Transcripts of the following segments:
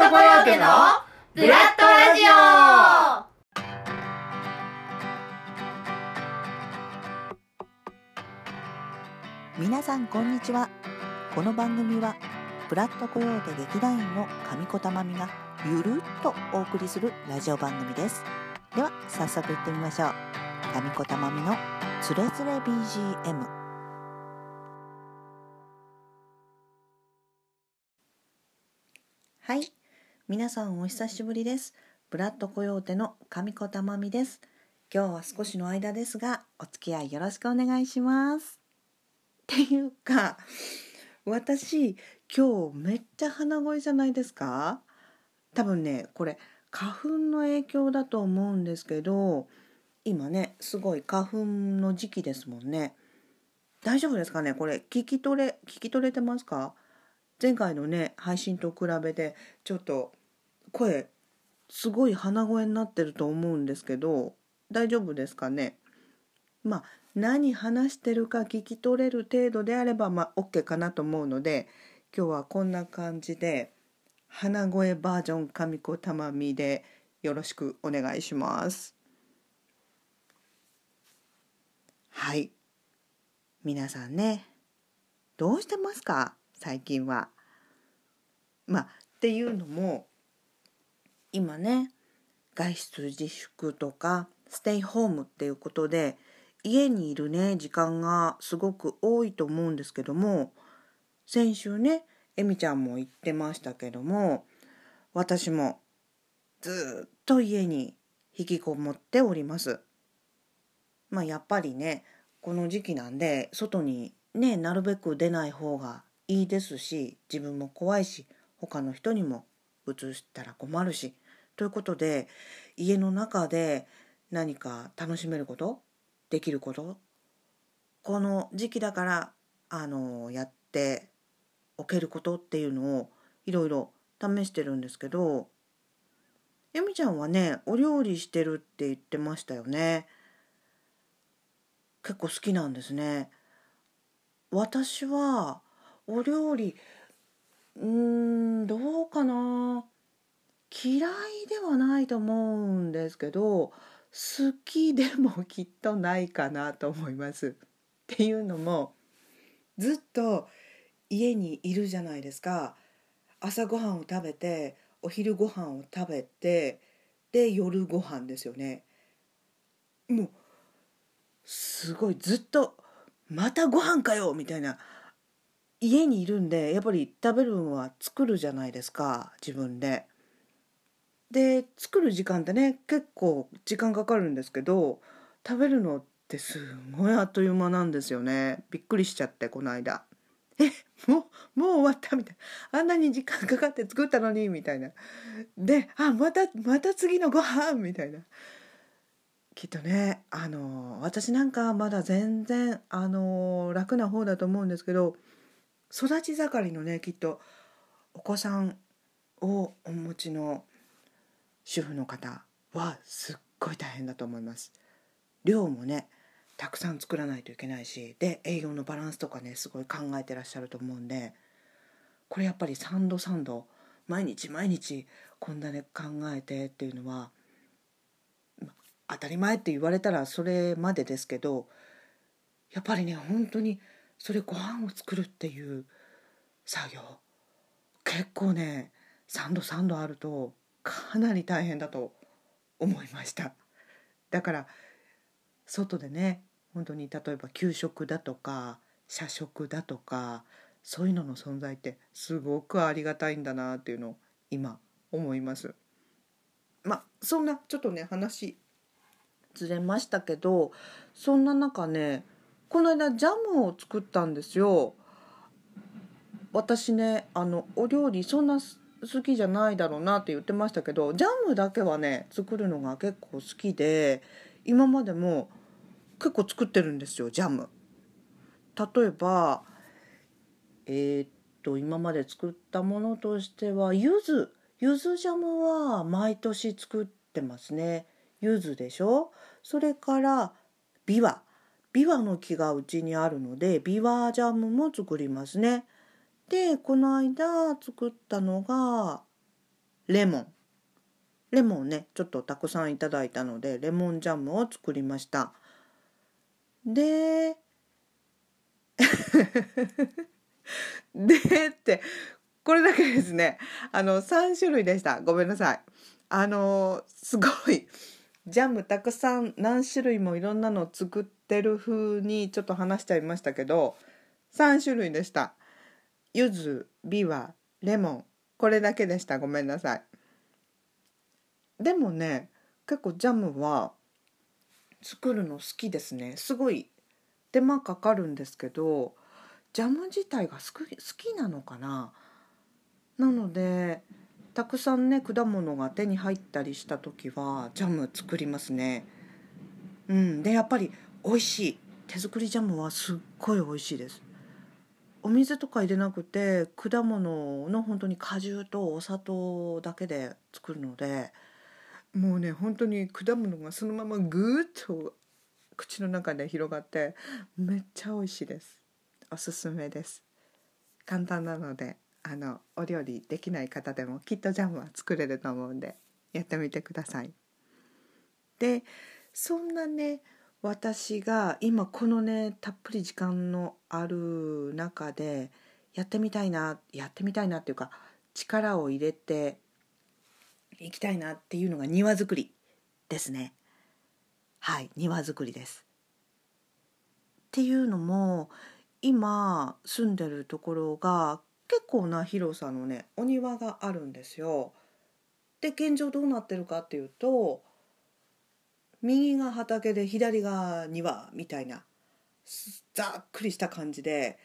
トコヨーテのブラッドラジオ。皆さんこんにちは。この番組はブラッドコヨーテ劇団員の上子たまみがゆるっとお送りするラジオ番組です。では早速行ってみましょう。上子たまみのつれづれ BGM はい。皆さんお久しぶりです。ブラッドコヨーテの上子たまみです。今日は少しの間ですがお付き合いよろしくお願いします。っていうか私今日めっちゃ鼻声じゃないですか？多分ねこれ花粉の影響だと思うんですけど今ねすごい花粉の時期ですもんね。大丈夫ですかね？これ聞き取れ聞き取れてますか？前回のね配信と比べてちょっと声すごい鼻声になってると思うんですけど大丈夫ですかね？まあ何話してるか聞き取れる程度であればまあ OK かなと思うので今日はこんな感じで鼻声バージョン神子たまみでよろしくお願いします。はい。皆さんねどうしてますか？最近は。まあっていうのも今ね外出自粛とかステイホームっていうことで家にいるね時間がすごく多いと思うんですけども先週ねえみちゃんも言ってましたけども私もずっと家に引きこもっております。まあやっぱりねこの時期なんで外にねなるべく出ない方がいいですし自分も怖いし他の人にもうつしたら困るしということで家の中で何か楽しめることできることこの時期だからあのやっておけることっていうのをいろいろ試してるんですけどえみちゃんはねお料理してるって言ってましたよね。結構好きなんですね。私はお料理うーんどうかな嫌いではないと思うんですけど好きでもきっとないかなと思います。っていうのもずっと家にいるじゃないですか。朝ごはんを食べてお昼ご飯を食べてで夜ご飯ですよね。もうすごいずっと「またご飯かよ!」みたいな家にいるんでやっぱり食べるのは作るじゃないですか自分で。で作る時間ってね結構時間かかるんですけど食べるのってすごいあっという間なんですよね。びっくりしちゃってこの間。えもうもう終わったみたいな。あんなに時間かかって作ったのにみたいな。であまたまた次のご飯みたいな。きっとねあの私なんかまだ全然あの楽な方だと思うんですけど育ち盛りのねきっとお子さんをお持ちの主婦の方はすっごい大変だと思います。量もねたくさん作らないといけないしで栄養のバランスとかねすごい考えてらっしゃると思うんでこれやっぱり3度3度毎日毎日こんなね考えてっていうのは当たり前って言われたらそれまでですけどやっぱりね本当にそれご飯を作るっていう作業。結構ね3度3度あるとかなり大変だと思いました。だから外でね本当に例えば給食だとか社食だとかそういうのの存在ってすごくありがたいんだなっていうのを今思います。まあそんなちょっとね話ずれましたけどそんな中ねこの間ジャムを作ったんですよ私ねあのお料理そんな好きじゃないだろうなって言ってましたけどジャムだけはね作るのが結構好きで今までも結構作ってるんですよジャム。例えばえー、っと今まで作ったものとしては柚子柚子ジャムは毎年作ってますね。柚子でしょ？それからビワビワの木がうちにあるのでビワジャムも作りますね。でこの間作ったのがレモン。レモンねちょっとたくさんいただいたのでレモンジャムを作りました。で でってこれだけですね。あの3種類でした。ごめんなさい。あのすごい。ジャムたくさん何種類もいろんなの作ってる風にちょっと話しちゃいましたけど3種類でした。柚子ビワレモン。これだけでした。ごめんなさい。でもね結構ジャムは作るの好きですね。すごい手間かかるんですけどジャム自体が好きなのかな？なのでたくさんね果物が手に入ったりした時はジャム作りますね。うん。でやっぱり美味しい。手作りジャムはすっごい美味しいです。お水とか入れなくて果物の本当に果汁とお砂糖だけで作るのでもうね本当に果物がそのままぐーっと口の中で広がってめっちゃ美味しいです。おすすめです。簡単なのであのお料理できない方でもきっとジャムは作れると思うんでやってみてください。でそんなね私が今このねたっぷり時間のある中でやってみたいなやってみたいなっていうか力を入れていきたいなっていうのが庭作りですね。はい庭作りです。っていうのも今住んでるところが結構な広さのねお庭があるんですよ。で現状どうなってるかっていうと右が畑で左が庭みたいなざっくりした感じで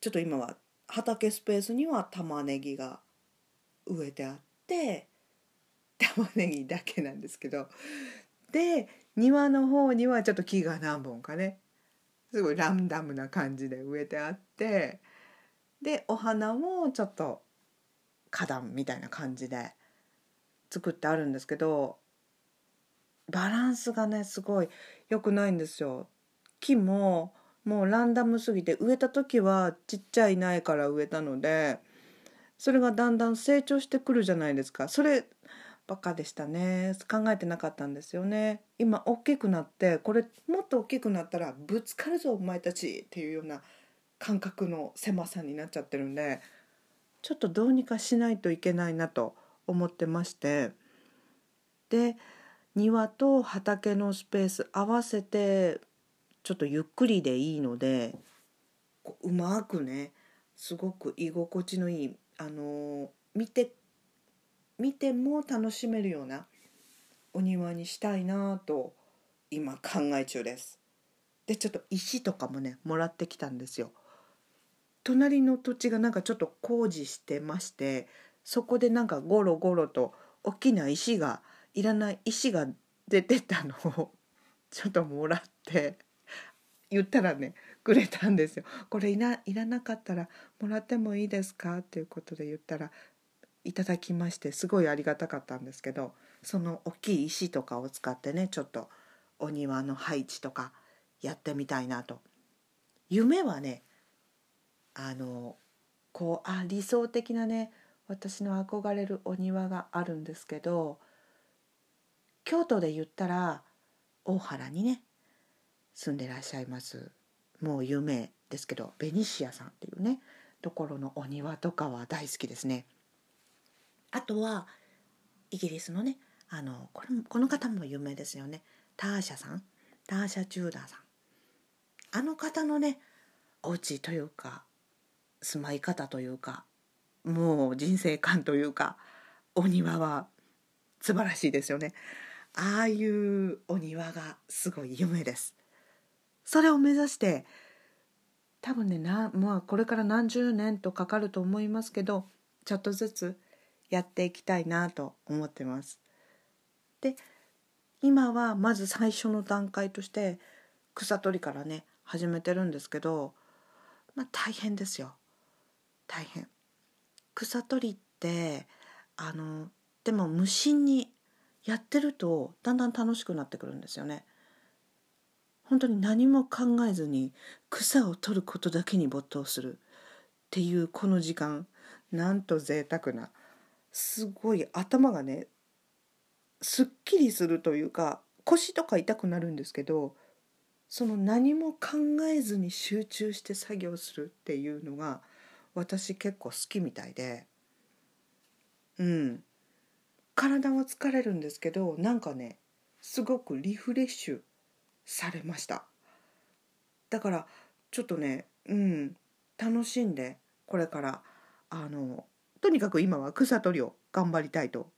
ちょっと今は畑スペースには玉ねぎが植えてあって玉ねぎだけなんですけどで庭の方にはちょっと木が何本かねすごいランダムな感じで植えてあってでお花もちょっと花壇みたいな感じで作ってあるんですけどバランスがねすごい良くないんですよ。木ももうランダムすぎて植えた時はちっちゃい苗から植えたのでそれがだんだん成長してくるじゃないですか。それバカでしたね。考えてなかったんですよね。今大きくなってこれもっと大きくなったらぶつかるぞお前たちっていうような感覚の狭さになっちゃってるんでちょっとどうにかしないといけないなと思ってまして。で庭と畑のスペース合わせてちょっとゆっくりでいいのでうまくねすごく居心地のいいあの見て見ても楽しめるようなお庭にしたいなと今考え中です。でちょっと石とかもねもらってきたんですよ。隣の土地がなんかちょっと工事してましてそこでなんかゴロゴロと大きな石がいらない石が出てたのを ちょっともらって言ったらねくれたんですよ。これいないらなかったらもらってもいいですか？っていうことで言ったらいただきましてすごいありがたかったんですけどその大きい石とかを使ってねちょっとお庭の配置とかやってみたいなと。夢はねあのこうあ理想的なね私の憧れるお庭があるんですけど京都で言ったら大原にね住んでらっしゃいます。もう有名ですけどベニシアさんっていうねところのお庭とかは大好きですね。あとはイギリスのねあのこれこの方も有名ですよね。ターシャさんターシャ・チューダーさん。あの方のねお家というか住まい方というかもう人生観というかお庭は素晴らしいですよね。ああいうお庭がすごい夢ですそれを目指して多分ねな、まあ、これから何十年とかかると思いますけどちょっとずつやっていきたいなと思ってます。で今はまず最初の段階として草取りからね始めてるんですけど、まあ、大変ですよ大変。草取りってあのでも無心にやってるとだんだん楽しくなってくるんですよね。本当に何も考えずに草を取ることだけに没頭する。っていうこの時間。なんと贅沢なすごい頭がねすっきりするというか腰とか痛くなるんですけどその何も考えずに集中して作業するっていうのが私結構好きみたいで。うん。体は疲れるんですけどなんかねすごくリフレッシュされました。だからちょっとねうん楽しんでこれからあのとにかく今は草取りを頑張りたいと。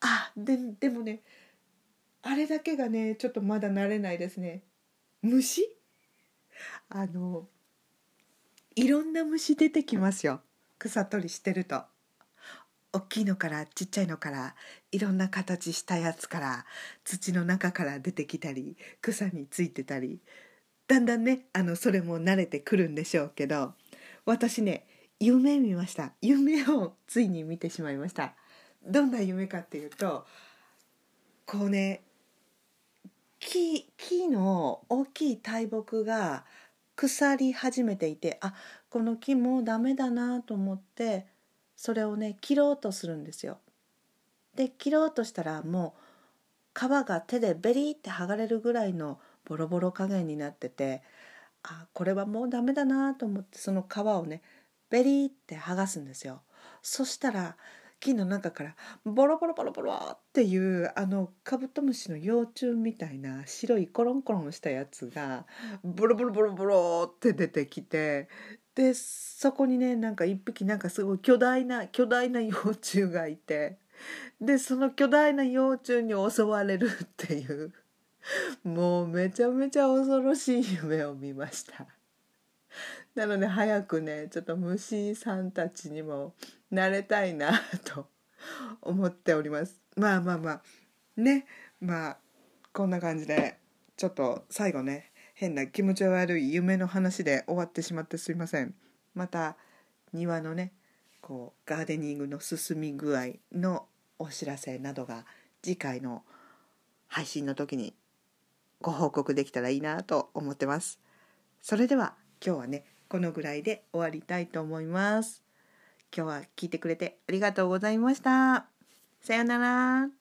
あででもねあれだけがねちょっとまだ慣れないですね。虫？あのいろんな虫出てきますよ。草取りしてると。大きいのからちっちゃいのからいろんな形したやつから土の中から出てきたり草についてたりだんだんねあのそれも慣れてくるんでしょうけど私ね夢見ました。夢をついに見てしまいました。どんな夢かっていうとこうね木木の大きい大木が腐り始めていてあこの木もうダメだなと思ってそれをね切ろうとするんですよ。で切ろうとしたらもう皮が手でベリーって剥がれるぐらいのボロボロ加減になっててあこれはもうダメだなと思ってその皮をねベリーって剥がすんですよ。そしたら木の中からボロボロボロボロっていうあのカブトムシの幼虫みたいな白いコロンコロンしたやつがボロボロボロボロって出てきてでそこにねなんか一匹なんかすごい巨大な巨大な幼虫がいてでその巨大な幼虫に襲われるっていうもうめちゃめちゃ恐ろしい夢を見ました。なので早くねちょっと虫さんたちにも慣れたいなと思っております。まあまあまあ。ね。まあこんな感じでちょっと最後ね変な気持ち悪い夢の話で終わってしまってすいませんまた庭のねこうガーデニングの進み具合のお知らせなどが次回の配信の時にご報告できたらいいなと思ってますそれでは今日はねこのぐらいで終わりたいと思います。今日は聞いてくれてありがとうございました。さようなら。